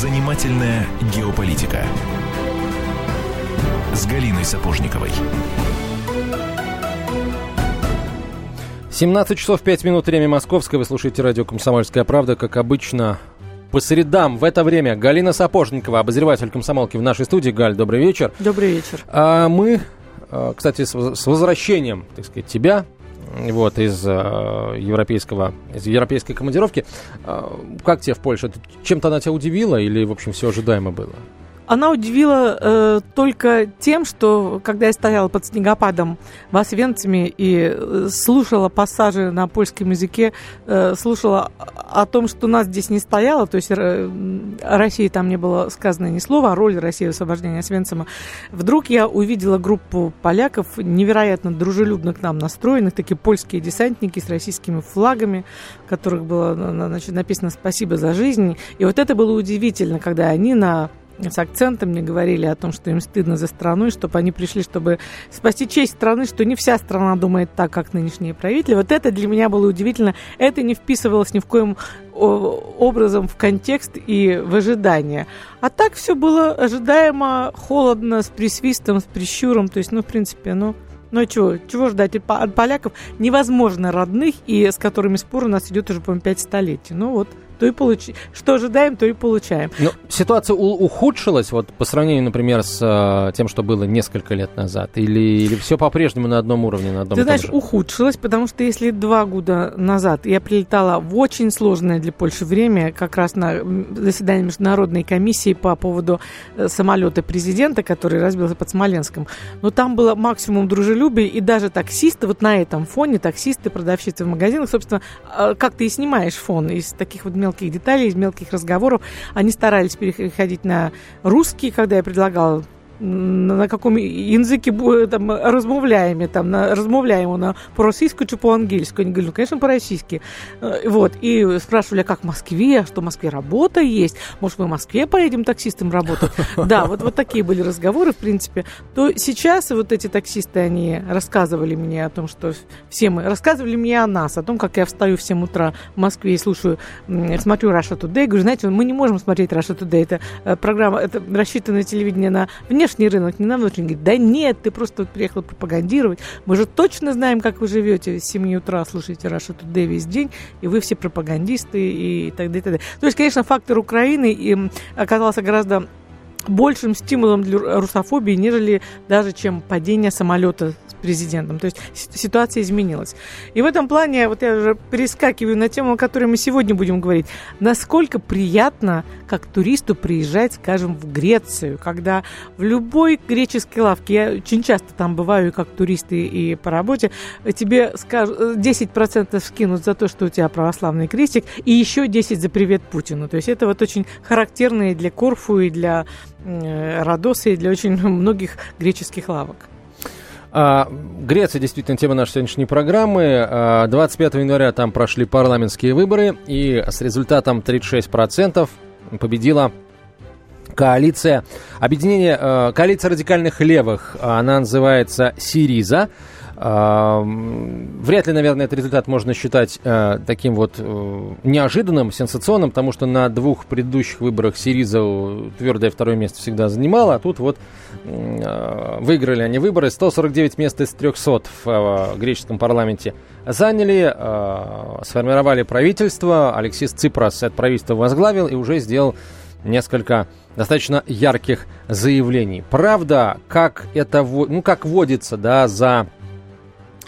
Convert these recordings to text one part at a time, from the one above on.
Занимательная геополитика с Галиной Сапожниковой. 17 часов 5 минут, время московское. Вы слушаете радио «Комсомольская правда». Как обычно, по средам в это время Галина Сапожникова, обозреватель комсомолки в нашей студии. Галь, добрый вечер. Добрый вечер. А мы, а, кстати, с возвращением, так сказать, тебя вот, из э, европейского, из европейской командировки. Э, как тебе в Польше? Чем-то она тебя удивила или, в общем, все ожидаемо было? Она удивила э, только тем, что когда я стояла под снегопадом в Освенциме и э, слушала пассажи на польском языке, э, слушала о том, что нас здесь не стояло, то есть э, России там не было сказано ни слова, о роли России в освобождении Освенцима, вдруг я увидела группу поляков, невероятно дружелюбно к нам настроенных, такие польские десантники с российскими флагами, в которых было значит, написано «Спасибо за жизнь». И вот это было удивительно, когда они на с акцентом мне говорили о том, что им стыдно за страну, и чтобы они пришли, чтобы спасти честь страны, что не вся страна думает так, как нынешние правители. Вот это для меня было удивительно. Это не вписывалось ни в коем образом в контекст и в ожидание. А так все было ожидаемо, холодно, с присвистом, с прищуром. То есть, ну, в принципе, ну, ну, чего, чего ждать от поляков? Невозможно родных, и с которыми спор у нас идет уже, по-моему, пять столетий. Ну, вот то и получи. Что ожидаем, то и получаем. Но ситуация ухудшилась вот по сравнению, например, с э, тем, что было несколько лет назад? Или, или все по-прежнему на одном уровне, на одном Ты знаешь, же? ухудшилась, потому что если два года назад я прилетала в очень сложное для Польши время, как раз на заседание Международной комиссии по поводу э, самолета президента, который разбился под Смоленском, но там было максимум дружелюбия, и даже таксисты, вот на этом фоне, таксисты, продавщицы в магазинах, собственно, э, как ты и снимаешь фон из таких вот мелких мелких деталей, из мелких разговоров. Они старались переходить на русский, когда я предлагала на каком языке там, размовляем, там, на, размовляем на по-российски чи по-английски. Они говорят, ну, конечно, по-российски. Э, вот. И спрашивали, а как в Москве, что в Москве работа есть, может, мы в Москве поедем таксистом работать? Да, вот, вот такие были разговоры, в принципе. То сейчас вот эти таксисты, они рассказывали мне о том, что все мы, рассказывали мне о нас, о том, как я встаю в 7 утра в Москве и слушаю, смотрю Russia Today, говорю, знаете, мы не можем смотреть Russia Today, это э, программа, это рассчитанное телевидение на внешне внешний рынок, не на внутренний. Да нет, ты просто вот приехал пропагандировать. Мы же точно знаем, как вы живете с 7 утра, слушаете Раша Today весь день, и вы все пропагандисты и так далее. И так далее. То есть, конечно, фактор Украины оказался гораздо большим стимулом для русофобии, нежели даже чем падение самолета президентом. То есть ситуация изменилась. И в этом плане, вот я уже перескакиваю на тему, о которой мы сегодня будем говорить. Насколько приятно, как туристу приезжать, скажем, в Грецию, когда в любой греческой лавке, я очень часто там бываю как туристы и по работе, тебе скажут, 10% скинут за то, что у тебя православный крестик, и еще 10 за привет Путину. То есть это вот очень характерно и для Корфу, и для э, Родоса, и для очень многих греческих лавок. А, Греция действительно тема нашей сегодняшней программы. 25 а, января там прошли парламентские выборы, и с результатом 36% победила коалиция, объединение, а, коалиция радикальных левых, она называется «Сириза». Вряд ли, наверное, этот результат можно считать э, таким вот э, неожиданным, сенсационным, потому что на двух предыдущих выборах Сириза твердое второе место всегда занимала, а тут вот э, выиграли они выборы. 149 мест из 300 в э, греческом парламенте заняли, э, сформировали правительство. Алексис Ципрас это правительство возглавил и уже сделал несколько достаточно ярких заявлений. Правда, как это, ну, как водится, да, за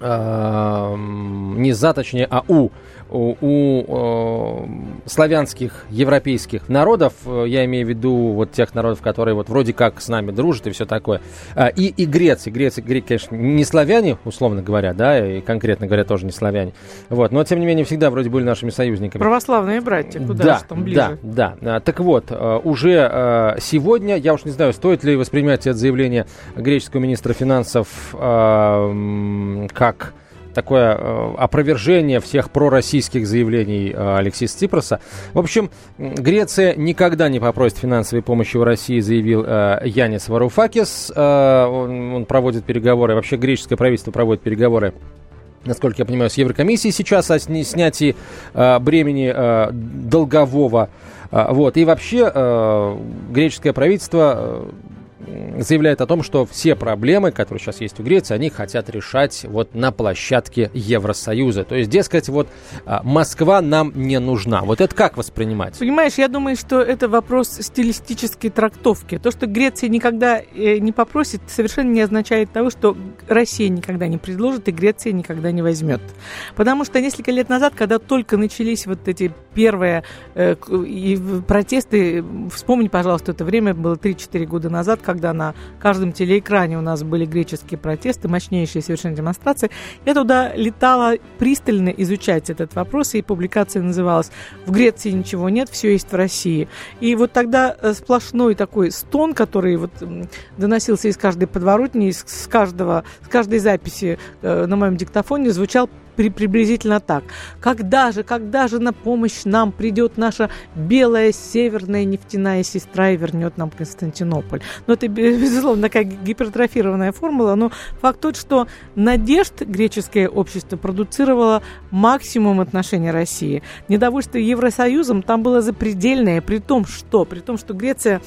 не за, точнее, а у у, у э, славянских, европейских народов, э, я имею в виду вот тех народов, которые вот вроде как с нами дружат и все такое, э, и, и Греции, Греции, Греки, конечно, не славяне, условно говоря, да, и конкретно говоря, тоже не славяне, вот, но тем не менее всегда вроде были нашими союзниками. Православные братья, куда да, же там ближе. Да, да, так вот, э, уже э, сегодня, я уж не знаю, стоит ли воспринимать это заявление греческого министра финансов э, как такое э, опровержение всех пророссийских заявлений э, Алексея Ципроса. В общем, Греция никогда не попросит финансовой помощи у России, заявил э, Янис Варуфакис. Он, проводит переговоры, вообще греческое правительство проводит переговоры насколько я понимаю, с Еврокомиссией сейчас о снятии э, бремени э, долгового. Э, вот. И вообще э, греческое правительство заявляет о том, что все проблемы, которые сейчас есть у Греции, они хотят решать вот на площадке Евросоюза. То есть, дескать, вот а, Москва нам не нужна. Вот это как воспринимать? Понимаешь, я думаю, что это вопрос стилистической трактовки. То, что Греция никогда э, не попросит, совершенно не означает того, что Россия никогда не предложит и Греция никогда не возьмет. Потому что несколько лет назад, когда только начались вот эти первые э, протесты, вспомни, пожалуйста, это время было 3-4 года назад, когда на каждом телеэкране у нас были греческие протесты, мощнейшие совершенно демонстрации. Я туда летала пристально изучать этот вопрос, и публикация называлась «В Греции ничего нет, все есть в России». И вот тогда э, сплошной такой стон, который вот доносился из каждой подворотни, из каждого, с каждой записи э, на моем диктофоне, звучал при, приблизительно так. Когда же, когда же на помощь нам придет наша белая северная нефтяная сестра и вернет нам Константинополь? Но это, безусловно, такая гипертрофированная формула, но факт тот, что надежд греческое общество продуцировало максимум отношений России. Недовольство Евросоюзом там было запредельное, при том, что, при том, что Греция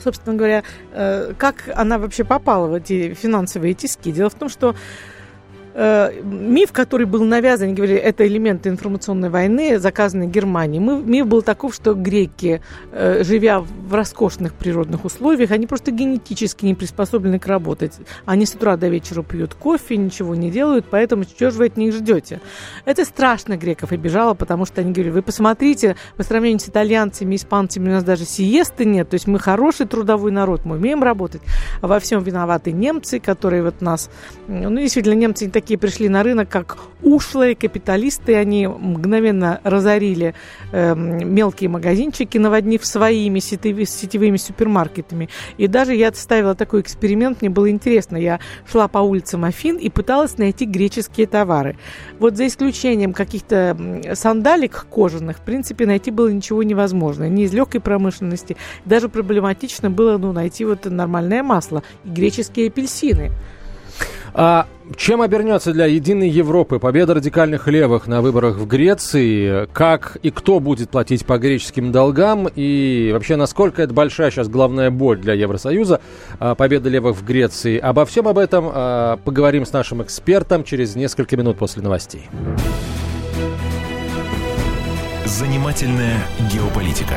собственно говоря, э, как она вообще попала в эти финансовые тиски? Дело в том, что э, миф, который был навязан, говорили, это элементы информационной войны, заказанной Германией. Мы, миф был таков, что греки, э, живя в роскошных природных условиях, они просто генетически не приспособлены к работать. Они с утра до вечера пьют кофе, ничего не делают, поэтому что же вы от них ждете? Это страшно греков обижало, потому что они говорили, вы посмотрите, по сравнению с итальянцами, испанцами у нас даже сиесты нет, то есть мы хороший трудовой народ, мы умеем работать, во всем виноваты немцы, которые вот нас, ну, действительно, немцы не такие пришли на рынок, как ушлые капиталисты. Они мгновенно разорили э, мелкие магазинчики, наводнив своими сетевыми, сетевыми супермаркетами. И даже я ставила такой эксперимент, мне было интересно. Я шла по улицам Афин и пыталась найти греческие товары. Вот за исключением каких-то сандалик кожаных, в принципе, найти было ничего невозможно. Ни из легкой промышленности. Даже проблематично было ну, найти вот нормальное масло и греческие апельсины. А чем обернется для Единой Европы победа радикальных левых на выборах в Греции? Как и кто будет платить по греческим долгам? И вообще, насколько это большая сейчас главная боль для Евросоюза, а, победа левых в Греции? Обо всем об этом а, поговорим с нашим экспертом через несколько минут после новостей. Занимательная геополитика.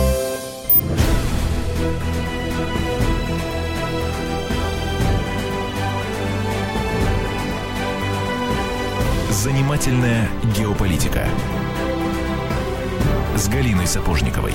Занимательная геополитика с Галиной Сапожниковой.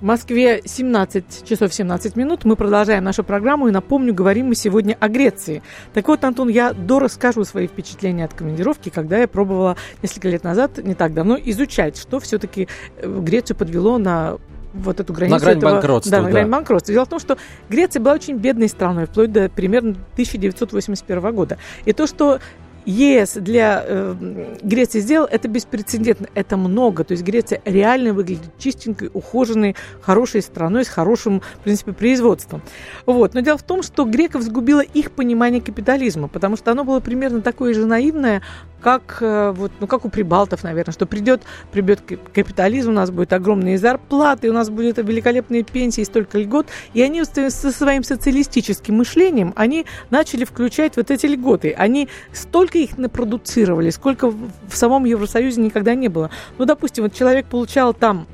В Москве 17 часов 17 минут. Мы продолжаем нашу программу. И напомню, говорим мы сегодня о Греции. Так вот, Антон, я дорасскажу свои впечатления от командировки, когда я пробовала несколько лет назад, не так давно, изучать, что все-таки э, Грецию подвело на вот эту границу. На грань этого, банкротства. Да, на грань банкротства. Дело в том, что Греция была очень бедной страной, вплоть до примерно 1981 года. И то, что ЕС для э, Греции сделал, это беспрецедентно, это много. То есть Греция реально выглядит чистенькой, ухоженной, хорошей страной с хорошим, в принципе, производством. Вот. Но дело в том, что греков сгубило их понимание капитализма, потому что оно было примерно такое же наивное, как, э, вот, ну, как у прибалтов, наверное, что придет, придет капитализм, у нас будут огромные зарплаты, у нас будут великолепные пенсии, столько льгот. И они со своим социалистическим мышлением, они начали включать вот эти льготы. Они столько их напродуцировали, сколько в самом Евросоюзе никогда не было. Ну, допустим, вот человек получал там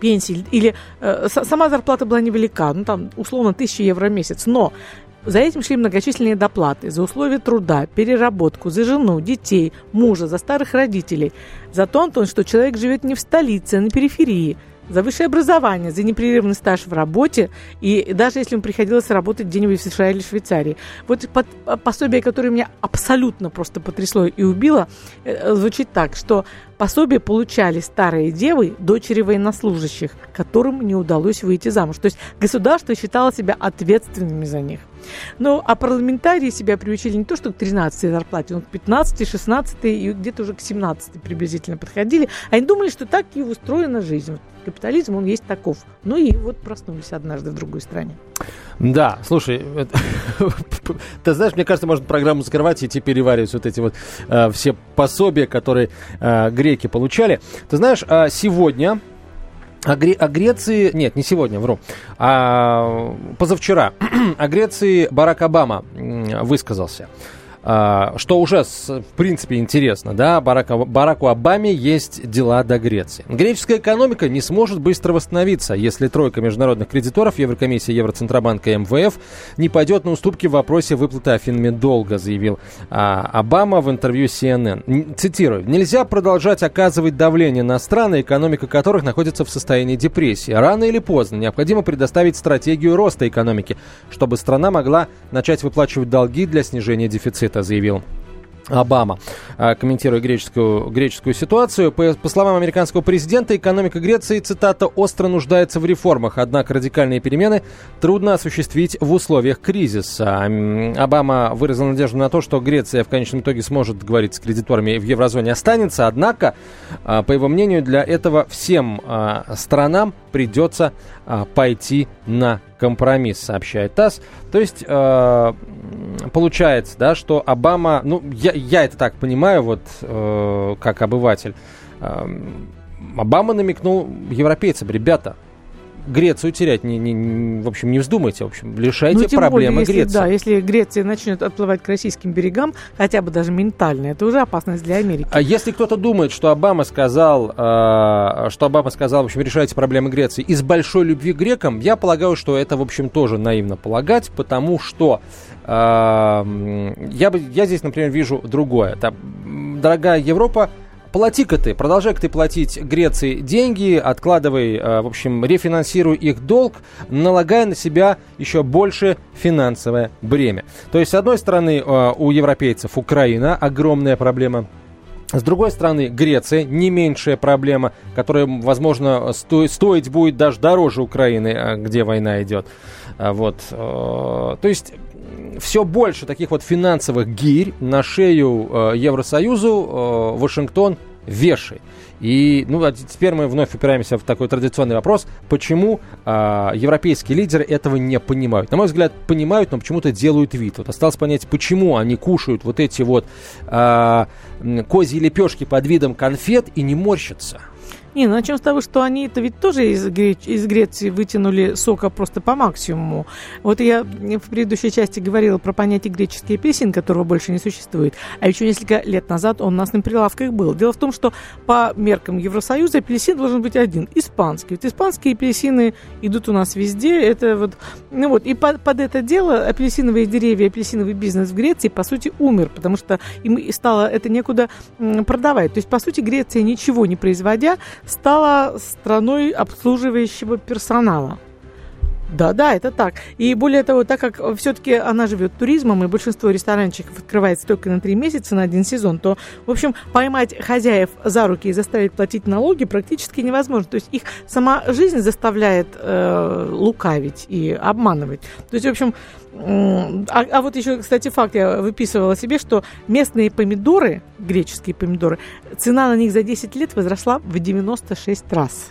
пенсии, или э, сама зарплата была невелика, ну, там, условно, 1000 евро в месяц, но за этим шли многочисленные доплаты за условия труда, переработку, за жену, детей, мужа, за старых родителей. За то, что человек живет не в столице, а на периферии. За высшее образование, за непрерывный стаж в работе, и даже если ему приходилось работать где-нибудь в США или Швейцарии. Вот под, пособие, которое меня абсолютно просто потрясло и убило, э, звучит так, что пособие получали старые девы, дочери военнослужащих, которым не удалось выйти замуж. То есть государство считало себя ответственными за них. Ну, а парламентарии себя приучили не то, что к 13 зарплате, но к 15, 16 и где-то уже к 17 приблизительно подходили. Они думали, что так и устроена жизнь. Капитализм, он есть таков. Ну и вот проснулись однажды в другой стране. Да, слушай, ты знаешь, мне кажется, можно программу закрывать и идти переваривать вот эти вот э, все пособия, которые э, греки получали. Ты знаешь, э, сегодня о, Гре- о Греции, нет, не сегодня, вру, а позавчера о Греции Барак Обама высказался. А, что уже, в принципе, интересно, да, Барака, Бараку Обаме есть дела до Греции. Греческая экономика не сможет быстро восстановиться, если тройка международных кредиторов, Еврокомиссия, Евроцентробанк и МВФ, не пойдет на уступки в вопросе выплаты Афинами долга, заявил а, Обама в интервью CNN. Цитирую. «Нельзя продолжать оказывать давление на страны, экономика которых находится в состоянии депрессии. Рано или поздно необходимо предоставить стратегию роста экономики, чтобы страна могла начать выплачивать долги для снижения дефицита это заявил Обама, а, комментируя греческую, греческую ситуацию. По, по словам американского президента, экономика Греции, цитата, остро нуждается в реформах, однако радикальные перемены трудно осуществить в условиях кризиса. Обама выразил надежду на то, что Греция в конечном итоге сможет договориться с кредиторами в еврозоне останется, однако, а, по его мнению, для этого всем а, странам придется пойти на компромисс, сообщает ТАСС. То есть э, получается, да, что Обама, ну, я, я это так понимаю, вот э, как обыватель, э, Обама намекнул европейцам, ребята, Грецию терять, не, не, в общем, не вздумайте, в общем, лишайте ну, проблемы более, если, Греции. Да, если Греция начнет отплывать к российским берегам, хотя бы даже ментально, это уже опасность для Америки. А если кто-то думает, что Обама сказал, э, что Обама сказал, в общем, решайте проблемы Греции из большой любви к грекам, я полагаю, что это, в общем, тоже наивно полагать, потому что э, я, бы, я здесь, например, вижу другое. Это, дорогая Европа, плати-ка ты, продолжай-ка ты платить Греции деньги, откладывай, э, в общем, рефинансируй их долг, налагая на себя еще больше финансовое бремя. То есть, с одной стороны, э, у европейцев Украина огромная проблема с другой стороны, Греция не меньшая проблема, которая, возможно, сто, стоить будет даже дороже Украины, э, где война идет. Вот. То есть все больше таких вот финансовых гирь на шею э, Евросоюзу э, Вашингтон вешает. И ну, а теперь мы вновь упираемся в такой традиционный вопрос, почему э, европейские лидеры этого не понимают. На мой взгляд, понимают, но почему-то делают вид. Вот осталось понять, почему они кушают вот эти вот э, козьи лепешки под видом конфет и не морщатся. Не, ну начнем с того, что они это ведь тоже из, Греч... из Греции вытянули сока просто по максимуму. Вот я в предыдущей части говорила про понятие греческий апельсин, которого больше не существует. А еще несколько лет назад он у нас на прилавках был. Дело в том, что по меркам Евросоюза апельсин должен быть один, испанский. Вот испанские апельсины идут у нас везде. Это вот, ну вот, и под, под это дело апельсиновые деревья, апельсиновый бизнес в Греции, по сути, умер, потому что им стало это некуда продавать. То есть, по сути, Греция ничего не производя, стала страной обслуживающего персонала. Да, да, это так. И более того, так как все-таки она живет туризмом, и большинство ресторанчиков открывается только на три месяца, на один сезон, то, в общем, поймать хозяев за руки и заставить платить налоги практически невозможно. То есть их сама жизнь заставляет э, лукавить и обманывать. То есть, в общем, а, а вот еще, кстати, факт я выписывала себе, что местные помидоры, греческие помидоры, цена на них за 10 лет возросла в 96 раз.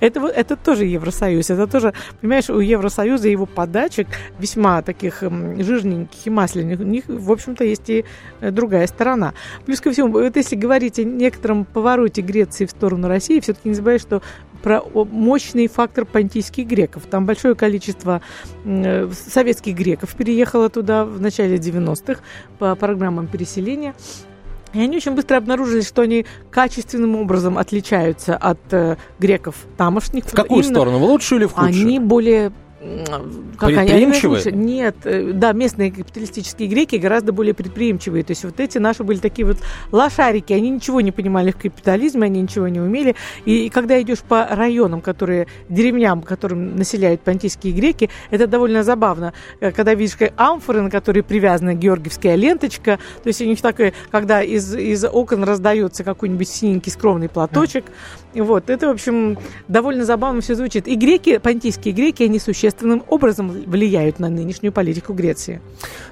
Это, это тоже Евросоюз. Это тоже, понимаешь, у Евросоюза его подачек весьма таких жирненьких и масляных. У них, в общем-то, есть и э, другая сторона. Плюс ко всему, вот если говорить о некотором повороте Греции в сторону России, все-таки не забывай, что про мощный фактор понтийских греков. Там большое количество э, советских греков переехало туда в начале 90-х по программам переселения. И они очень быстро обнаружили, что они качественным образом отличаются от э, греков тамошних. В какую Именно сторону? В лучшую или в худшую? Они более как предприимчивые? Они, нет, э, да, местные капиталистические греки гораздо более предприимчивые. То есть вот эти наши были такие вот лошарики, они ничего не понимали в капитализме, они ничего не умели. И, и когда идешь по районам, которые, деревням, которым населяют понтийские греки, это довольно забавно. Э, когда видишь амфоры, на которые привязана георгиевская ленточка, то есть у них такое, когда из, из окон раздается какой-нибудь синенький скромный платочек, вот, это, в общем, довольно забавно все звучит. И греки, понтийские греки, они существенным образом влияют на нынешнюю политику Греции.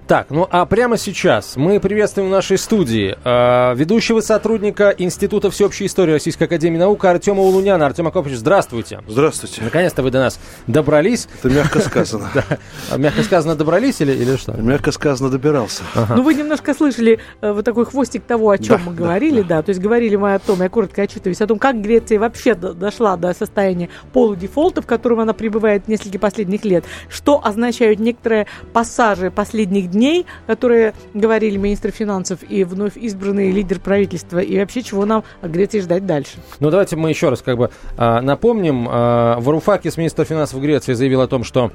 Так, ну а прямо сейчас мы приветствуем в нашей студии э, ведущего сотрудника Института всеобщей истории Российской Академии Наук Артема Улуняна. Артем Акопович, здравствуйте. Здравствуйте. Наконец-то вы до нас добрались. Это мягко сказано. Мягко сказано добрались или, или что? Мягко сказано добирался. Ну, вы немножко слышали э, вот такой хвостик того, о чем мы говорили, да. То есть говорили мы о том, я коротко отчитываюсь, о том, как Греция вообще дошла до состояния полудефолта, в котором она пребывает несколько последних лет. Что означают некоторые пассажи последних дней, которые говорили министр финансов и вновь избранный лидер правительства, и вообще чего нам от Греции ждать дальше. Ну, давайте мы еще раз как бы а, напомним. А, Варуфакис, министр финансов Греции, заявил о том, что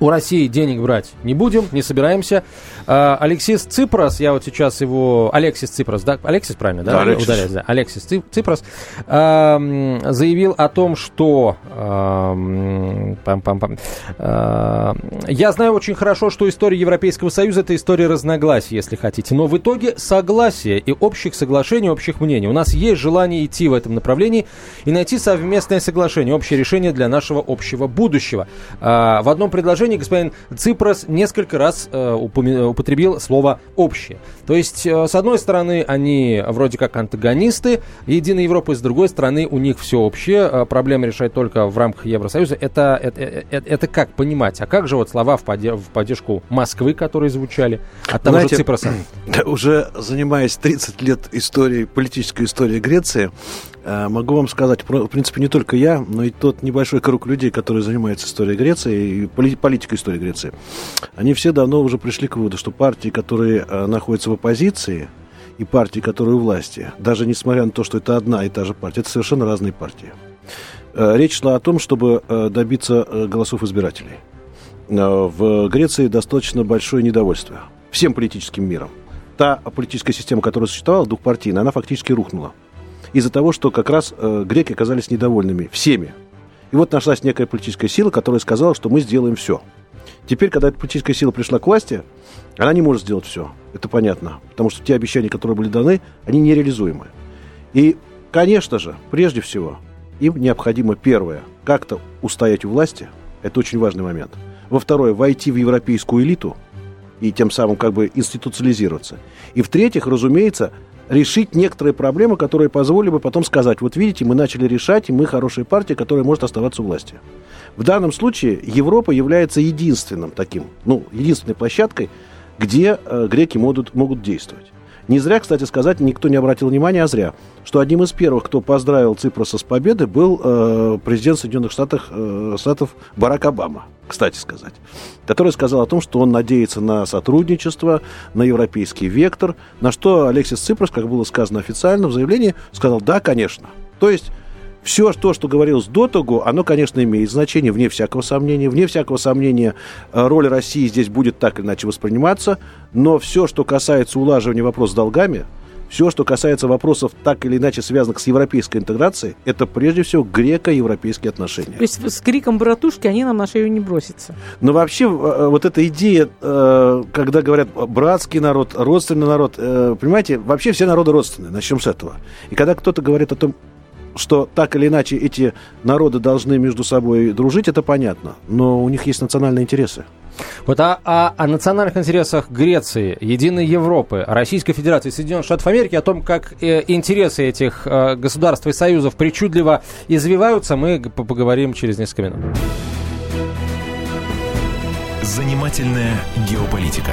у России денег брать не будем, не собираемся. А, Алексис Ципрас, я вот сейчас его... Алексис Ципрас, да? Алексис, правильно, да? Да, Алексис. Ударять, да. Алексис Ципрас а, заявил о том, что... А, а, я знаю очень хорошо, что история Европейского Союза – это история разногласий, если хотите. Но в итоге согласия и общих соглашений, общих мнений. У нас есть желание идти в этом направлении и найти совместное соглашение, общее решение для нашего общего будущего. А, в одном предложении предложении господин Ципрас несколько раз э, употребил слово «общее». То есть, э, с одной стороны, они вроде как антагонисты Единой Европы, с другой стороны, у них все общее, э, проблемы решать только в рамках Евросоюза. Это, это, это, это как понимать? А как же вот слова в, в поддержку Москвы, которые звучали от того Знаете, же Ципраса? Уже занимаясь 30 лет историей, политической историей Греции, могу вам сказать, в принципе, не только я, но и тот небольшой круг людей, которые занимаются историей Греции и политикой истории Греции, они все давно уже пришли к выводу, что партии, которые э, находятся в оппозиции, и партии, которые у власти, даже несмотря на то, что это одна и та же партия, это совершенно разные партии. Э, речь шла о том, чтобы добиться голосов избирателей. В Греции достаточно большое недовольство всем политическим миром. Та политическая система, которая существовала, двухпартийная, она фактически рухнула из-за того, что как раз э, греки оказались недовольными всеми. И вот нашлась некая политическая сила, которая сказала, что мы сделаем все. Теперь, когда эта политическая сила пришла к власти, она не может сделать все. Это понятно. Потому что те обещания, которые были даны, они нереализуемы. И, конечно же, прежде всего, им необходимо, первое, как-то устоять у власти. Это очень важный момент. Во второе, войти в европейскую элиту и тем самым как бы институциализироваться. И в-третьих, разумеется, решить некоторые проблемы, которые позволили бы потом сказать, вот видите, мы начали решать, и мы хорошая партия, которая может оставаться у власти. В данном случае Европа является единственным таким, ну, единственной площадкой, где э, греки могут, могут действовать. Не зря, кстати сказать, никто не обратил внимания, а зря, что одним из первых, кто поздравил Ципроса с победой, был э, президент Соединенных Штатов, э, Штатов Барак Обама, кстати сказать, который сказал о том, что он надеется на сотрудничество, на европейский вектор, на что Алексис Ципрос, как было сказано официально в заявлении, сказал «да, конечно». То есть все то, что говорилось до того, оно, конечно, имеет значение, вне всякого сомнения. Вне всякого сомнения, э, роль России здесь будет так или иначе восприниматься. Но все, что касается улаживания вопроса с долгами, все, что касается вопросов так или иначе связанных с европейской интеграцией, это прежде всего греко-европейские отношения. То есть с криком братушки они нам на шею не бросятся. Но вообще э, вот эта идея, э, когда говорят братский народ, родственный народ, понимаете, вообще все народы родственные, начнем с этого. И когда кто-то говорит о том, что так или иначе эти народы должны между собой дружить, это понятно. Но у них есть национальные интересы. Вот о, о, о национальных интересах Греции, Единой Европы, Российской Федерации, Соединенных Штатов Америки, о том, как э, интересы этих э, государств и союзов причудливо извиваются, мы поговорим через несколько минут. Занимательная геополитика.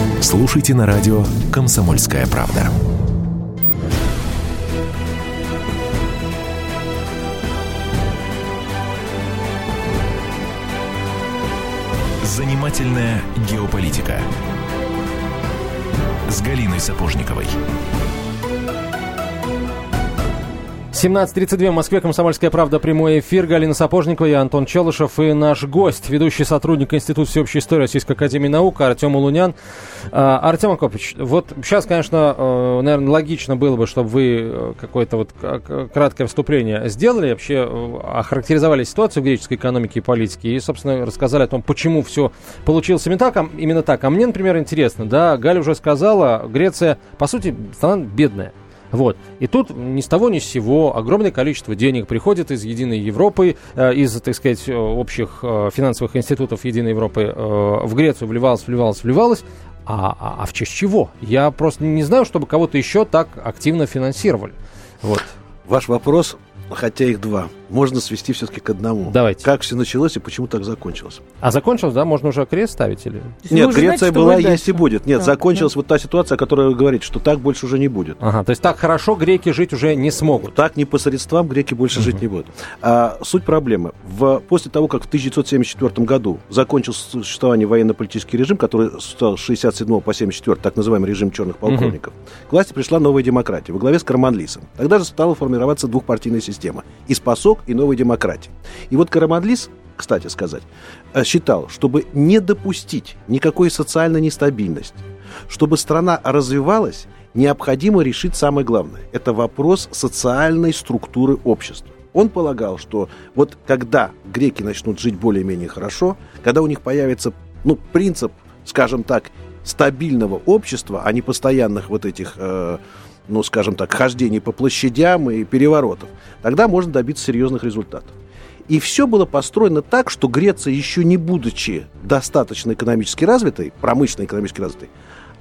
Слушайте на радио «Комсомольская правда». Занимательная геополитика с Галиной Сапожниковой. 17.32 в Москве, Комсомольская правда, прямой эфир. Галина Сапожникова, я Антон Челышев и наш гость, ведущий сотрудник Института всеобщей истории Российской Академии Наук Артем Улунян. А, Артем Акопович, вот сейчас, конечно, э, наверное, логично было бы, чтобы вы э, какое-то вот краткое вступление сделали, вообще э, охарактеризовали ситуацию в греческой экономике и политике и, собственно, рассказали о том, почему все получилось именно так, а, именно так. А мне, например, интересно, да, Галя уже сказала, Греция, по сути, страна бедная. Вот. И тут ни с того ни с сего огромное количество денег приходит из Единой Европы, э, из, так сказать, э, общих э, финансовых институтов Единой Европы в Грецию вливалось, вливалось, вливалось. А, а, а в честь чего? Я просто не знаю, чтобы кого-то еще так активно финансировали. Вот. Ваш вопрос хотя их два, можно свести все-таки к одному. Давайте. Как все началось и почему так закончилось? А закончилось, да? Можно уже крест ставить? Или... Нет, Греция знаете, была, есть и будет. Нет, да, закончилась да. вот та ситуация, о которой вы говорите, что так больше уже не будет. Ага, то есть так хорошо греки жить уже не смогут. Так не по средствам греки больше угу. жить не будут. А, суть проблемы. В, после того, как в 1974 году закончился существование военно-политический режим, который стал с 67 по 74, так называемый режим черных полковников, угу. к власти пришла новая демократия во главе с Карманлисом. Тогда же стала формироваться двухпартийная система. И И Новой демократии. И вот Карамадлис, кстати сказать, э, считал, чтобы не допустить никакой социальной нестабильности, чтобы страна развивалась, необходимо решить самое главное. Это вопрос социальной структуры общества. Он полагал, что вот когда греки начнут жить более-менее хорошо, когда у них появится ну, принцип, скажем так, стабильного общества, а не постоянных вот этих э, ну, скажем так, хождений по площадям и переворотов, тогда можно добиться серьезных результатов. И все было построено так, что Греция, еще не будучи достаточно экономически развитой, промышленно экономически развитой,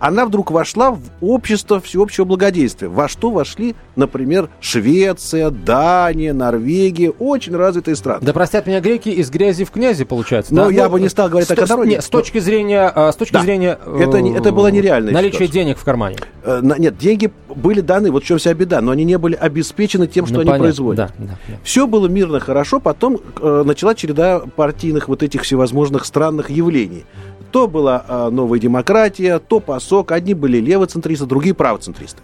она вдруг вошла в общество всеобщего благодействия. Во что вошли, например, Швеция, Дания, Норвегия, очень развитые страны. Да простят меня греки, из грязи в князи получается. Но да? я ну, бы не стал говорить так о. Нет, с точки зрения, а, с точки да. зрения это, это было нереально. Наличие ситуация. денег в кармане. Э, нет, деньги были даны, вот в чем вся беда, но они не были обеспечены тем, что ну, они понятно. производят. Да, да, да. Все было мирно, хорошо, потом э, начала череда партийных вот этих всевозможных странных явлений. То была э, новая демократия, то ПАСОК. Одни были левоцентристы, другие правоцентристы.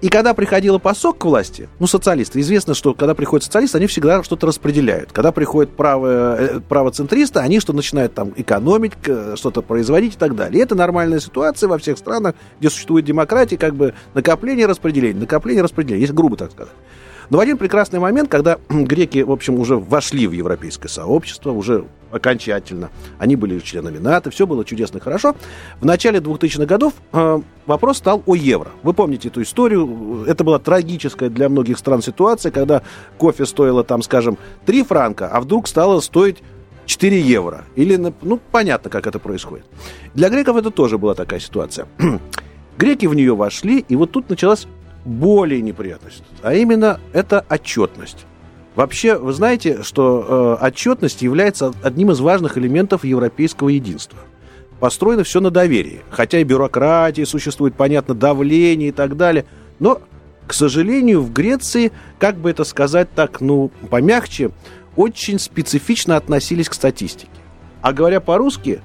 И когда приходила ПАСОК к власти, ну, социалисты, известно, что когда приходят социалисты, они всегда что-то распределяют. Когда приходят право, э, правоцентристы, они что начинают там экономить, что-то производить и так далее. И это нормальная ситуация во всех странах, где существует демократия, как бы накопление, распределение, накопление, распределение, если грубо так сказать. Но в один прекрасный момент, когда греки, в общем, уже вошли в европейское сообщество, уже окончательно, они были членами НАТО, все было чудесно хорошо, в начале 2000-х годов э, вопрос стал о евро. Вы помните эту историю, это была трагическая для многих стран ситуация, когда кофе стоило, там, скажем, 3 франка, а вдруг стало стоить 4 евро. Или, ну, понятно, как это происходит. Для греков это тоже была такая ситуация. Греки в нее вошли, и вот тут началась более неприятность, а именно это отчетность. Вообще, вы знаете, что э, отчетность является одним из важных элементов европейского единства. Построено все на доверии. Хотя и бюрократия существует, понятно, давление и так далее. Но, к сожалению, в Греции, как бы это сказать так, ну, помягче, очень специфично относились к статистике. А говоря по-русски,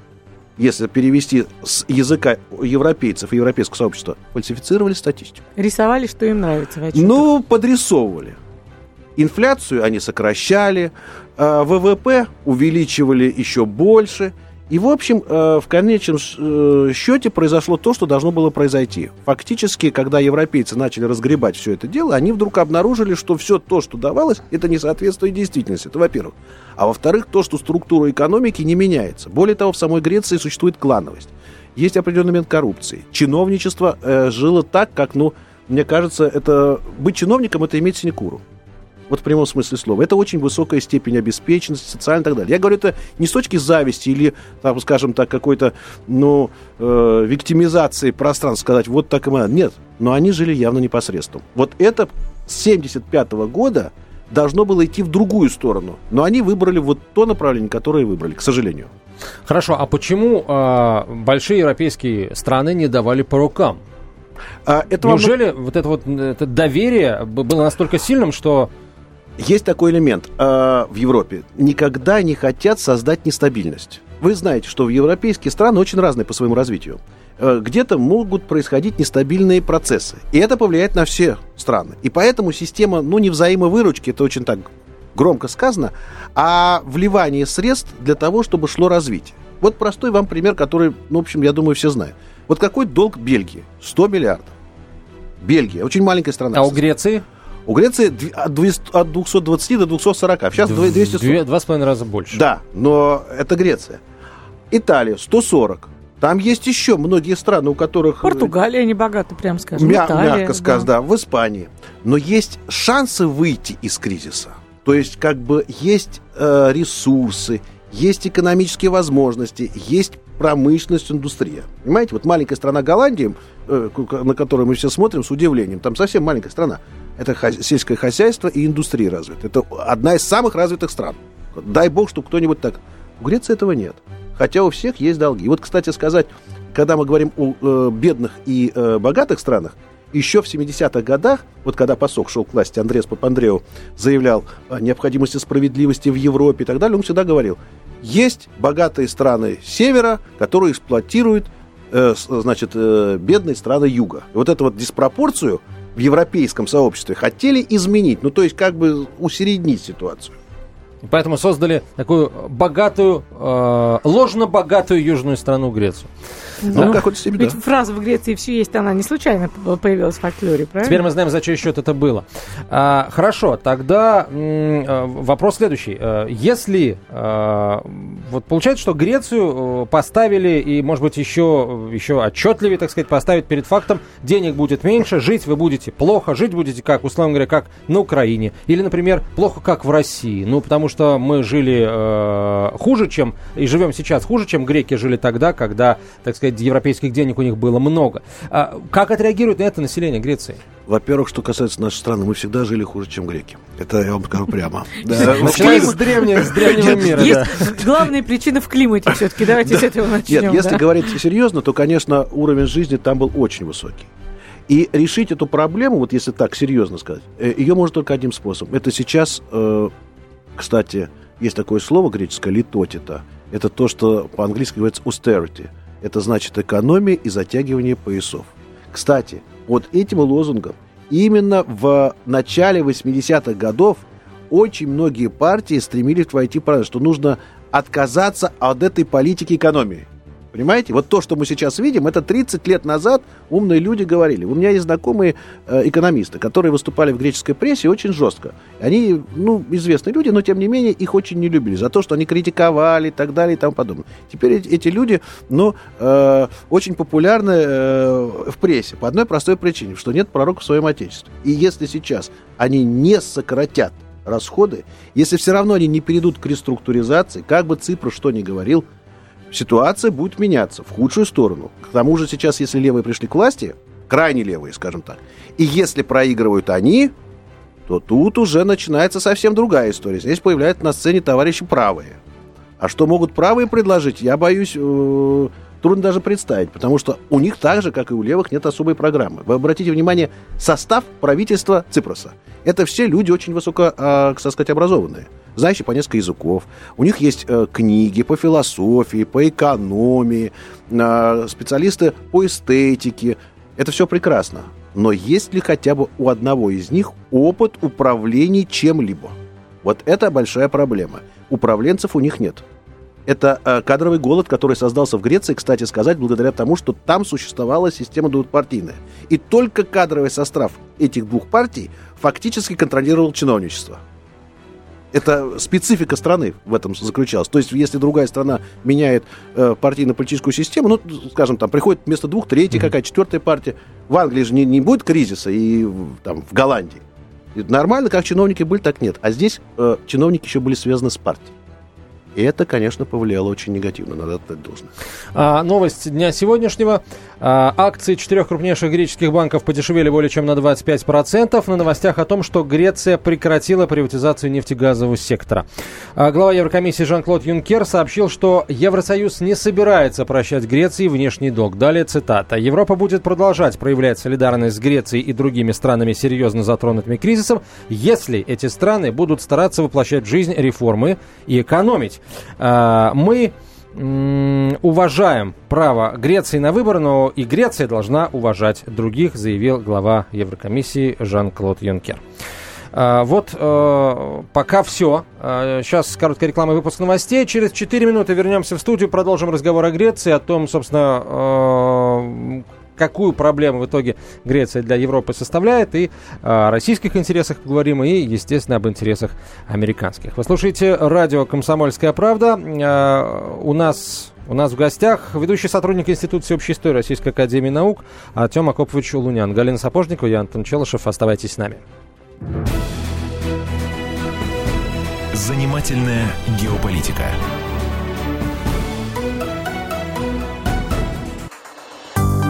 если перевести с языка европейцев и европейского сообщества, фальсифицировали статистику. Рисовали, что им нравится в Ну, подрисовывали. Инфляцию они сокращали, а ВВП увеличивали еще больше – и, в общем, э, в конечном э, счете произошло то, что должно было произойти. Фактически, когда европейцы начали разгребать все это дело, они вдруг обнаружили, что все то, что давалось, это не соответствует действительности. Это во-первых. А во-вторых, то, что структура экономики не меняется. Более того, в самой Греции существует клановость. Есть определенный момент коррупции. Чиновничество э, жило так, как, ну, мне кажется, это быть чиновником это иметь синекуру. Вот в прямом смысле слова. Это очень высокая степень обеспеченности, социальной и так далее. Я говорю это не с точки зависти или, там, скажем так, какой-то, ну, э, виктимизации пространства, сказать, вот так и мы. Нет, но они жили явно непосредством. Вот это с 75 года должно было идти в другую сторону. Но они выбрали вот то направление, которое выбрали, к сожалению. Хорошо, а почему э, большие европейские страны не давали по рукам? А, это Неужели вам... вот это вот это доверие было настолько сильным, что... Есть такой элемент э, в Европе. Никогда не хотят создать нестабильность. Вы знаете, что в европейские страны очень разные по своему развитию. Э, где-то могут происходить нестабильные процессы. И это повлияет на все страны. И поэтому система, ну, не взаимовыручки, это очень так громко сказано, а вливание средств для того, чтобы шло развитие. Вот простой вам пример, который, ну, в общем, я думаю, все знают. Вот какой долг Бельгии? 100 миллиардов. Бельгия, очень маленькая страна. А у Греции? У Греции от 220 до 240. Сейчас 240. Два с половиной раза больше. Да, но это Греция. Италия 140. Там есть еще многие страны, у которых... Э, Португалия не богата, прям скажем. Мя- Италия, мягко сказать, да. да, в Испании. Но есть шансы выйти из кризиса. То есть, как бы, есть э, ресурсы, есть экономические возможности, есть промышленность, индустрия. Понимаете, вот маленькая страна Голландия, э, на которую мы все смотрим с удивлением, там совсем маленькая страна. Это сельское хозяйство и индустрия развита. Это одна из самых развитых стран. Дай бог, чтобы кто-нибудь так... У Греции этого нет. Хотя у всех есть долги. И вот, кстати сказать, когда мы говорим о э, бедных и э, богатых странах, еще в 70-х годах, вот когда Пасок шел к власти, Андреас Папандреу заявлял о необходимости справедливости в Европе и так далее, он всегда говорил, есть богатые страны севера, которые эксплуатируют э, значит, э, бедные страны юга. И вот эту вот диспропорцию в европейском сообществе хотели изменить, ну то есть как бы усереднить ситуацию. Поэтому создали такую богатую, э, ложно-богатую южную страну Грецию. Ну, ну как вот себе, Ведь да. фраза в Греции все есть, она не случайно появилась в фольклоре, правильно? Теперь мы знаем, за чей счет это было. А, хорошо, тогда м, э, вопрос следующий. Э, если а, вот получается, что Грецию поставили, и, может быть, еще, еще отчетливее, так сказать, поставить перед фактом, денег будет меньше, жить вы будете плохо, жить будете как, условно говоря, как на Украине. Или, например, плохо, как в России. Ну, потому что мы жили э, хуже, чем, и живем сейчас хуже, чем греки жили тогда, когда, так сказать, европейских денег у них было много. А как отреагирует на это население Греции? Во-первых, что касается нашей страны, мы всегда жили хуже, чем греки. Это я вам скажу прямо. Начиная с древнего мира. Есть главная причина в климате все-таки. Давайте с этого начнем. Нет, если говорить серьезно, то, конечно, уровень жизни там был очень высокий. И решить эту проблему, вот если так серьезно сказать, э, ее можно только одним способом. Это сейчас, э, кстати, есть такое слово греческое «литотита». Это то, что по-английски говорится austerity – это значит экономия и затягивание поясов. Кстати, под этим лозунгом именно в начале 80-х годов очень многие партии стремились войти в что нужно отказаться от этой политики экономии. Понимаете? Вот то, что мы сейчас видим, это 30 лет назад умные люди говорили. У меня есть знакомые э, экономисты, которые выступали в греческой прессе очень жестко. Они, ну, известные люди, но тем не менее их очень не любили за то, что они критиковали и так далее и тому подобное. Теперь эти люди, ну, э, очень популярны э, в прессе по одной простой причине, что нет пророка в своем отечестве. И если сейчас они не сократят расходы, если все равно они не перейдут к реструктуризации, как бы Ципр что ни говорил, ситуация будет меняться в худшую сторону. К тому же сейчас, если левые пришли к власти, крайне левые, скажем так, и если проигрывают они, то тут уже начинается совсем другая история. Здесь появляются на сцене товарищи правые. А что могут правые предложить, я боюсь, э, трудно даже представить, потому что у них так же, как и у левых, нет особой программы. Вы обратите внимание, состав правительства Ципроса. Это все люди очень высоко, э, сказать, образованные знающие по несколько языков. У них есть э, книги по философии, по экономии, э, специалисты по эстетике. Это все прекрасно. Но есть ли хотя бы у одного из них опыт управления чем-либо? Вот это большая проблема. Управленцев у них нет. Это э, кадровый голод, который создался в Греции, кстати сказать, благодаря тому, что там существовала система двухпартийная. И только кадровый состав этих двух партий фактически контролировал чиновничество это специфика страны в этом заключалась. То есть, если другая страна меняет э, партийно-политическую систему, ну, скажем, там приходит вместо двух третья, mm-hmm. какая четвертая партия. В Англии же не, не будет кризиса, и там в Голландии. Нормально, как чиновники были, так нет. А здесь э, чиновники еще были связаны с партией. И это, конечно, повлияло очень негативно, надо отдать должное. А, новость дня сегодняшнего. А, акции четырех крупнейших греческих банков подешевели более чем на 25%. На новостях о том, что Греция прекратила приватизацию нефтегазового сектора. А, глава Еврокомиссии Жан-Клод Юнкер сообщил, что Евросоюз не собирается прощать Греции внешний долг. Далее цитата. «Европа будет продолжать проявлять солидарность с Грецией и другими странами, серьезно затронутыми кризисом, если эти страны будут стараться воплощать в жизнь реформы и экономить. А, мы уважаем право Греции на выбор, но и Греция должна уважать других, заявил глава Еврокомиссии Жан-Клод Юнкер. А, вот э, пока все. Сейчас короткая реклама выпуск новостей. Через 4 минуты вернемся в студию, продолжим разговор о Греции, о том, собственно, э, какую проблему в итоге Греция для Европы составляет, и о российских интересах поговорим, и, естественно, об интересах американских. Вы слушаете радио «Комсомольская правда». У нас у нас в гостях ведущий сотрудник Института общей истории Российской Академии Наук Артем Акопович Лунян. Галина Сапожникова, я Антон Челышев. Оставайтесь с нами. Занимательная геополитика.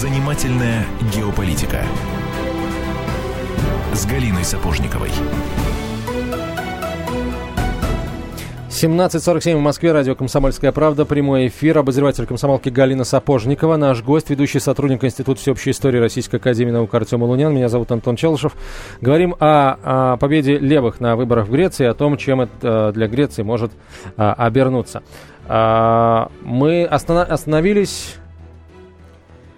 Занимательная геополитика с Галиной Сапожниковой. 17.47 в Москве, радио «Комсомольская правда», прямой эфир, обозреватель комсомолки Галина Сапожникова, наш гость, ведущий сотрудник Института всеобщей истории Российской Академии наук Артем Лунян, меня зовут Антон Челышев. Говорим о, о победе левых на выборах в Греции, о том, чем это для Греции может а, обернуться. А, мы остановились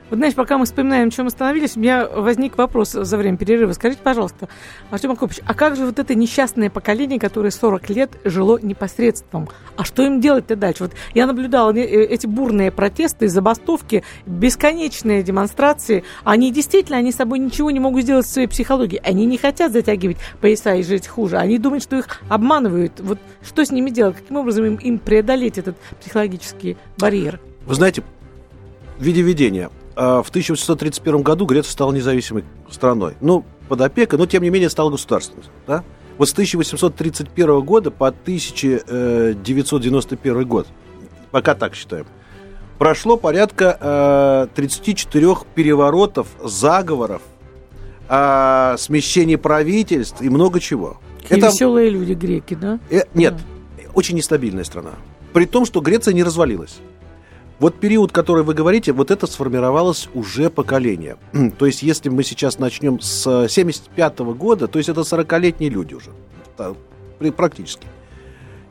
вот знаешь, пока мы вспоминаем, чем остановились, у меня возник вопрос за время перерыва. Скажите, пожалуйста, Артем Акопович, а как же вот это несчастное поколение, которое 40 лет жило непосредством? А что им делать-то дальше? Вот я наблюдала э, эти бурные протесты, забастовки, бесконечные демонстрации. Они действительно, они с собой ничего не могут сделать в своей психологии. Они не хотят затягивать пояса и жить хуже. Они думают, что их обманывают. Вот что с ними делать? Каким образом им, преодолеть этот психологический барьер? Вы знаете, в виде видения – в 1831 году Греция стала независимой страной. Ну, под опекой, но тем не менее стала государственной. Да? Вот с 1831 года по 1991 год, пока так считаем, прошло порядка 34 э, переворотов, заговоров, э, смещений правительств и много чего. Какие Это веселые люди греки, да? Э, нет, да. очень нестабильная страна. При том, что Греция не развалилась. Вот период, который вы говорите, вот это сформировалось уже поколение. то есть, если мы сейчас начнем с 75 -го года, то есть это 40-летние люди уже, практически.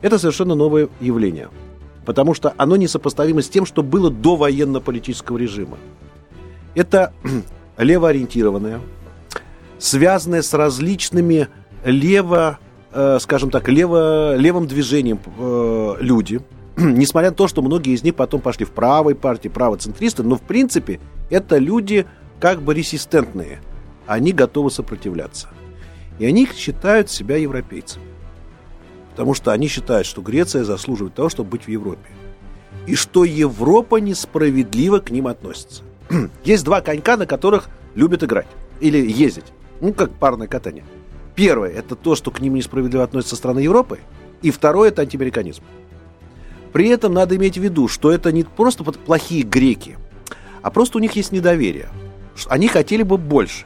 Это совершенно новое явление, потому что оно несопоставимо с тем, что было до военно-политического режима. Это левоориентированное, связанное с различными лево, э, скажем так, лево, левым движением э, люди – несмотря на то, что многие из них потом пошли в правой партии, правоцентристы, но в принципе это люди как бы ресистентные. Они готовы сопротивляться. И они считают себя европейцами. Потому что они считают, что Греция заслуживает того, чтобы быть в Европе. И что Европа несправедливо к ним относится. Есть два конька, на которых любят играть. Или ездить. Ну, как парное катание. Первое – это то, что к ним несправедливо относится страны Европы. И второе – это антиамериканизм. При этом надо иметь в виду, что это не просто плохие греки, а просто у них есть недоверие. Они хотели бы больше.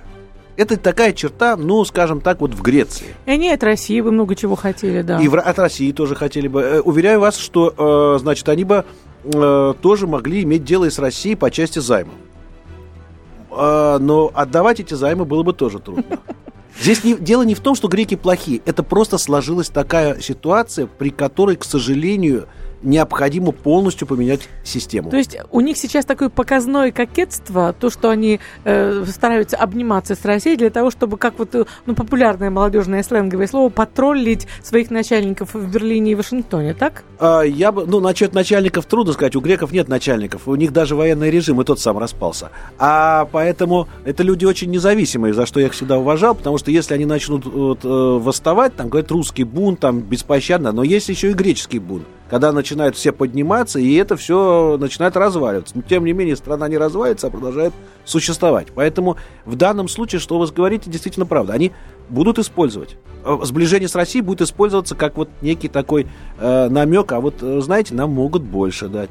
Это такая черта, ну, скажем так, вот в Греции. И они от России бы много чего хотели, да. И в, от России тоже хотели бы. Э, уверяю вас, что, э, значит, они бы э, тоже могли иметь дело и с Россией по части займа. Э, но отдавать эти займы было бы тоже трудно. Здесь не, дело не в том, что греки плохие. Это просто сложилась такая ситуация, при которой, к сожалению, необходимо полностью поменять систему. То есть у них сейчас такое показное кокетство, то, что они э, стараются обниматься с Россией для того, чтобы, как вот э, ну, популярное молодежное сленговое слово, потроллить своих начальников в Берлине и Вашингтоне, так? А, я бы, ну, насчет начальников трудно сказать, у греков нет начальников, у них даже военный режим, и тот сам распался. А поэтому это люди очень независимые, за что я их всегда уважал, потому что если они начнут вот, э, восставать, там, говорят, русский бунт, там, беспощадно, но есть еще и греческий бунт когда начинают все подниматься, и это все начинает разваливаться. Но, тем не менее, страна не развалится, а продолжает существовать. Поэтому в данном случае, что вы говорите, действительно правда. Они будут использовать. Э, сближение с Россией будет использоваться как вот некий такой э, намек, а вот, э, знаете, нам могут больше дать.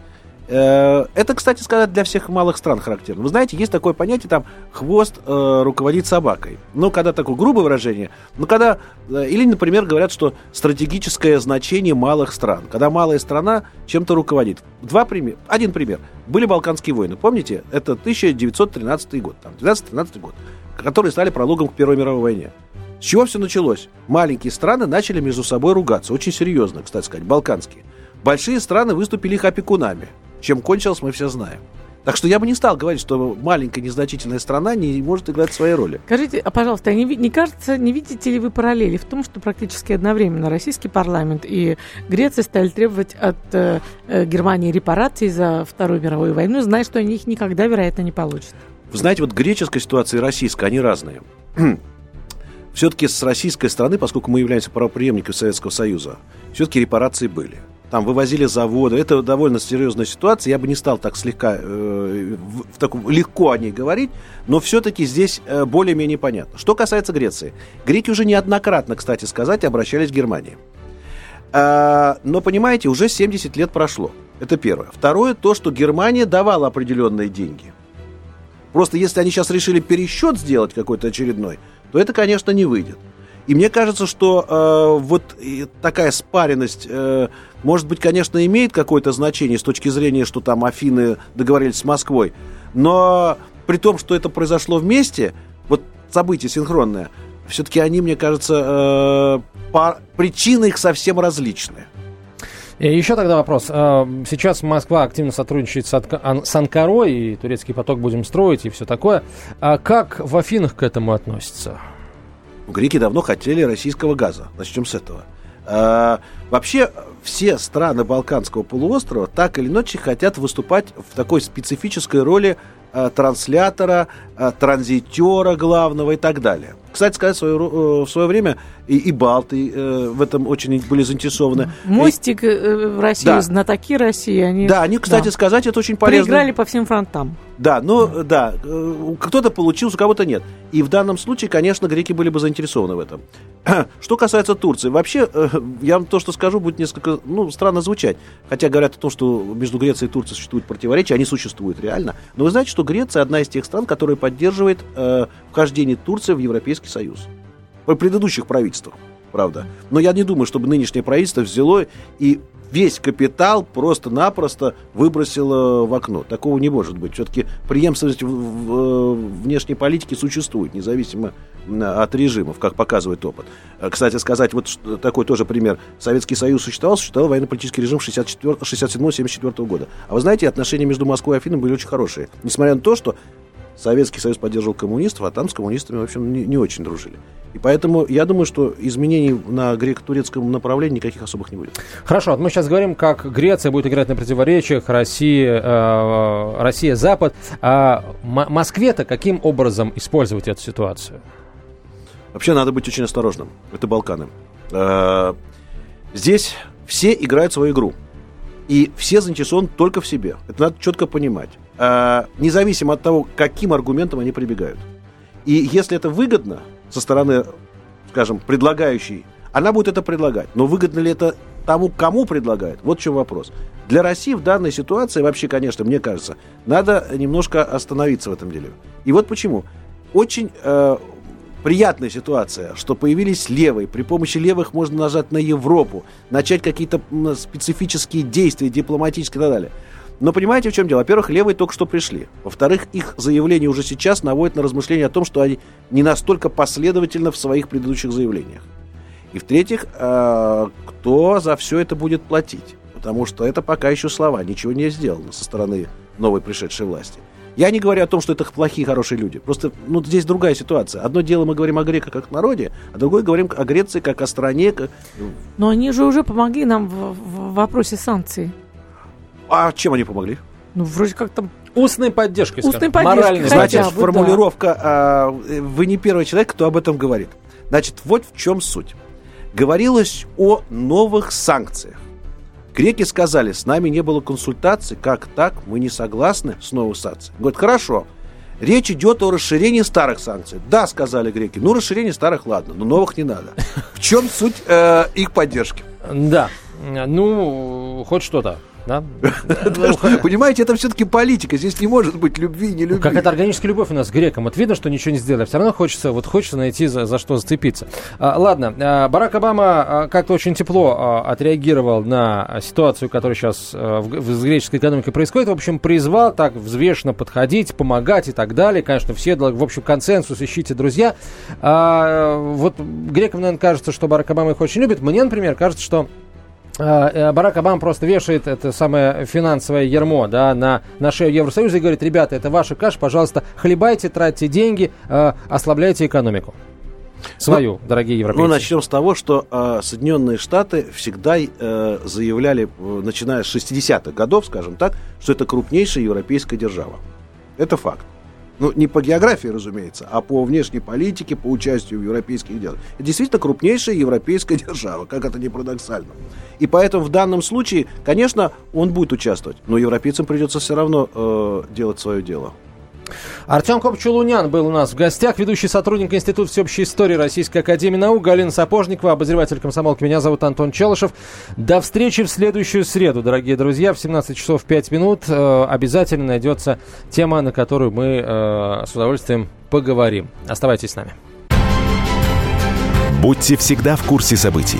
Э, это, кстати сказать, для всех малых стран характерно. Вы знаете, есть такое понятие, там, хвост э, руководит собакой. Ну, когда такое грубое выражение, ну, когда, э, или, например, говорят, что стратегическое значение малых стран, когда малая страна чем-то руководит. Два примера. Один пример. Были Балканские войны, помните? Это 1913 год, там, 12-13 год, которые стали прологом к Первой мировой войне. С чего все началось? Маленькие страны начали между собой ругаться, очень серьезно, кстати сказать, балканские. Большие страны выступили их опекунами. Чем кончилось, мы все знаем. Так что я бы не стал говорить, что маленькая незначительная страна не может играть свои роли. Скажите, а, пожалуйста, а не, не кажется, не видите ли вы параллели в том, что практически одновременно российский парламент и Греция стали требовать от э, э Германии репараций за Вторую мировую войну, зная, что они их никогда, вероятно, не получат? Вы знаете, вот греческая ситуация и российская, они разные. все-таки с российской стороны, поскольку мы являемся правоприемниками Советского Союза, все-таки репарации были там вывозили заводы. Это довольно серьезная ситуация. Я бы не стал так слегка, э, в, в таком, легко о ней говорить, но все-таки здесь э, более-менее понятно. Что касается Греции. Греки уже неоднократно, кстати сказать, обращались к Германии. Э, но, понимаете, уже 70 лет прошло. Это первое. Второе, то, что Германия давала определенные деньги. Просто если они сейчас решили пересчет сделать какой-то очередной, то это, конечно, не выйдет. И мне кажется, что э, вот такая спаренность, э, может быть, конечно, имеет какое-то значение с точки зрения, что там Афины договорились с Москвой, но при том, что это произошло вместе, вот событие синхронное, все-таки они, мне кажется, э, по, причины их совсем различные. И еще тогда вопрос. Э, сейчас Москва активно сотрудничает с Анкарой, и турецкий поток будем строить, и все такое. А как в Афинах к этому относятся? Греки давно хотели российского газа. Начнем с этого. А, вообще, все страны Балканского полуострова так или иначе хотят выступать в такой специфической роли а, транслятора, а, транзитера главного и так далее. Кстати сказать, в свое, э, в свое время и, и Балты э, в этом очень были заинтересованы. Мостик э, в России, да. знатоки России, они... Да, они, кстати да. сказать, это очень полезно. Проиграли по всем фронтам. Да, но, да, э, кто-то получился, у кого-то нет. И в данном случае, конечно, греки были бы заинтересованы в этом. Что касается Турции, вообще, э, я вам то, что скажу, будет несколько, ну, странно звучать. Хотя говорят о том, что между Грецией и Турцией существуют противоречия, они существуют реально. Но вы знаете, что Греция одна из тех стран, которая поддерживает э, вхождение Турции в Европейский Союз. При предыдущих правительствах, правда. Но я не думаю, чтобы нынешнее правительство взяло и весь капитал просто-напросто выбросило в окно. Такого не может быть. Все-таки преемственность в, в, в внешней политике существует, независимо от режимов, как показывает опыт. Кстати сказать, вот такой тоже пример. Советский Союз существовал, существовал военно-политический режим 67-74 года. А вы знаете, отношения между Москвой и Афинами были очень хорошие. Несмотря на то, что Советский Союз поддерживал коммунистов, а там с коммунистами, в общем, не, не очень дружили. И поэтому я думаю, что изменений на греко-турецком направлении никаких особых не будет. Хорошо, вот мы сейчас говорим, как Греция будет играть на противоречиях, Россия, э, Россия Запад. А Москве-то каким образом использовать эту ситуацию? Вообще надо быть очень осторожным. Это Балканы. Э, здесь все играют свою игру. И все заинтересованы только в себе. Это надо четко понимать. Э, независимо от того, каким аргументом они прибегают. И если это выгодно со стороны, скажем, предлагающей, она будет это предлагать. Но выгодно ли это тому, кому предлагает? Вот в чем вопрос. Для России в данной ситуации вообще, конечно, мне кажется, надо немножко остановиться в этом деле. И вот почему. Очень э, приятная ситуация, что появились левые. При помощи левых можно нажать на Европу, начать какие-то специфические действия, дипломатические и так далее. Но понимаете, в чем дело? Во-первых, левые только что пришли. Во-вторых, их заявление уже сейчас наводит на размышления о том, что они не настолько последовательны в своих предыдущих заявлениях. И в-третьих, э, кто за все это будет платить? потому что это пока еще слова, ничего не сделано со стороны новой пришедшей власти. Я не говорю о том, что это плохие, хорошие люди. Просто ну, здесь другая ситуация. Одно дело мы говорим о греках как народе, а другое говорим о Греции как о стране. Как... Но они же уже помогли нам в, в вопросе санкций. А чем они помогли? Ну, вроде как там... Устной поддержкой, Устной поддержкой. Моральной Значит, бы, формулировка, а, вы не первый человек, кто об этом говорит. Значит, вот в чем суть. Говорилось о новых санкциях. Греки сказали, с нами не было консультаций, как так, мы не согласны с новой санкцией. Говорят, хорошо, речь идет о расширении старых санкций. Да, сказали греки, ну расширение старых, ладно, но новых не надо. В чем суть э, их поддержки? Да. Ну, хоть что-то. Да? Понимаете, это все-таки политика. Здесь не может быть любви, не любви. Как это органическая любовь у нас к грекам. Вот видно, что ничего не сделали. Все равно хочется, вот хочется найти за, за что зацепиться. А, ладно, а, Барак Обама а, как-то очень тепло а, отреагировал на ситуацию, которая сейчас а, в, в греческой экономике происходит. В общем, призвал так взвешенно подходить, помогать и так далее. Конечно, все, в общем, консенсус ищите, друзья. А, вот грекам, наверное, кажется, что Барак Обама их очень любит. Мне, например, кажется, что Барак Обама просто вешает это самое финансовое ермо да, на, на шею Евросоюза и говорит, ребята, это ваша каша, пожалуйста, хлебайте, тратьте деньги, э, ослабляйте экономику. Свою, ну, дорогие европейцы. Ну, начнем с того, что э, Соединенные Штаты всегда э, заявляли, э, начиная с 60-х годов, скажем так, что это крупнейшая европейская держава. Это факт. Ну, не по географии, разумеется, а по внешней политике, по участию в европейских делах. Это действительно крупнейшая европейская держава, как это ни парадоксально. И поэтому в данном случае, конечно, он будет участвовать, но европейцам придется все равно э, делать свое дело. Артем Копчулунян был у нас в гостях, ведущий сотрудник Института всеобщей истории Российской Академии Наук, Галина Сапожникова, обозреватель комсомолки. Меня зовут Антон Челышев. До встречи в следующую среду, дорогие друзья, в 17 часов 5 минут. Э, обязательно найдется тема, на которую мы э, с удовольствием поговорим. Оставайтесь с нами. Будьте всегда в курсе событий.